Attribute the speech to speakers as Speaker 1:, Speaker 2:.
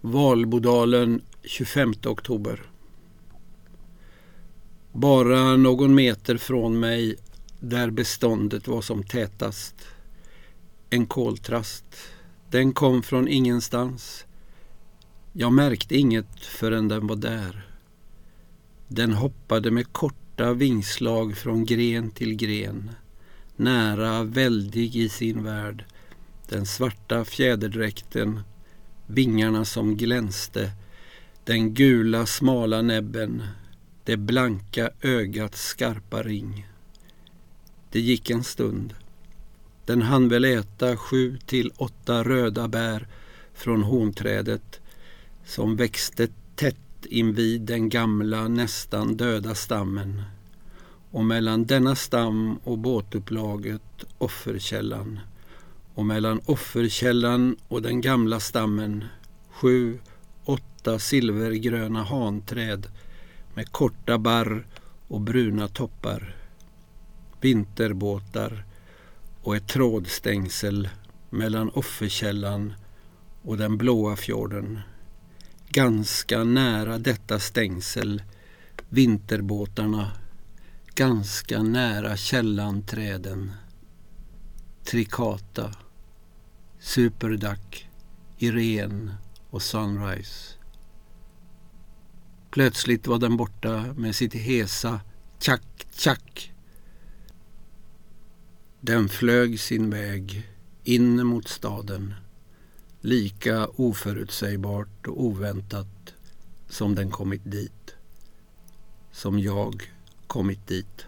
Speaker 1: Valbodalen 25 oktober. Bara någon meter från mig där beståndet var som tätast. En koltrast. Den kom från ingenstans. Jag märkte inget förrän den var där. Den hoppade med korta vingslag från gren till gren. Nära, väldig i sin värld. Den svarta fjäderdräkten, vingarna som glänste, den gula smala näbben, det blanka ögats skarpa ring. Det gick en stund. Den hann väl äta sju till åtta röda bär från honträdet som växte tätt invid den gamla nästan döda stammen och mellan denna stam och båtupplaget offerkällan och mellan offerkällan och den gamla stammen sju, åtta silvergröna hanträd med korta barr och bruna toppar. Vinterbåtar och ett trådstängsel mellan offerkällan och den blåa fjorden. Ganska nära detta stängsel, vinterbåtarna, ganska nära källanträden. Trikata, Superduck, Irene och Sunrise. Plötsligt var den borta med sitt hesa tjack, tjack. Den flög sin väg in mot staden lika oförutsägbart och oväntat som den kommit dit. Som jag kommit dit.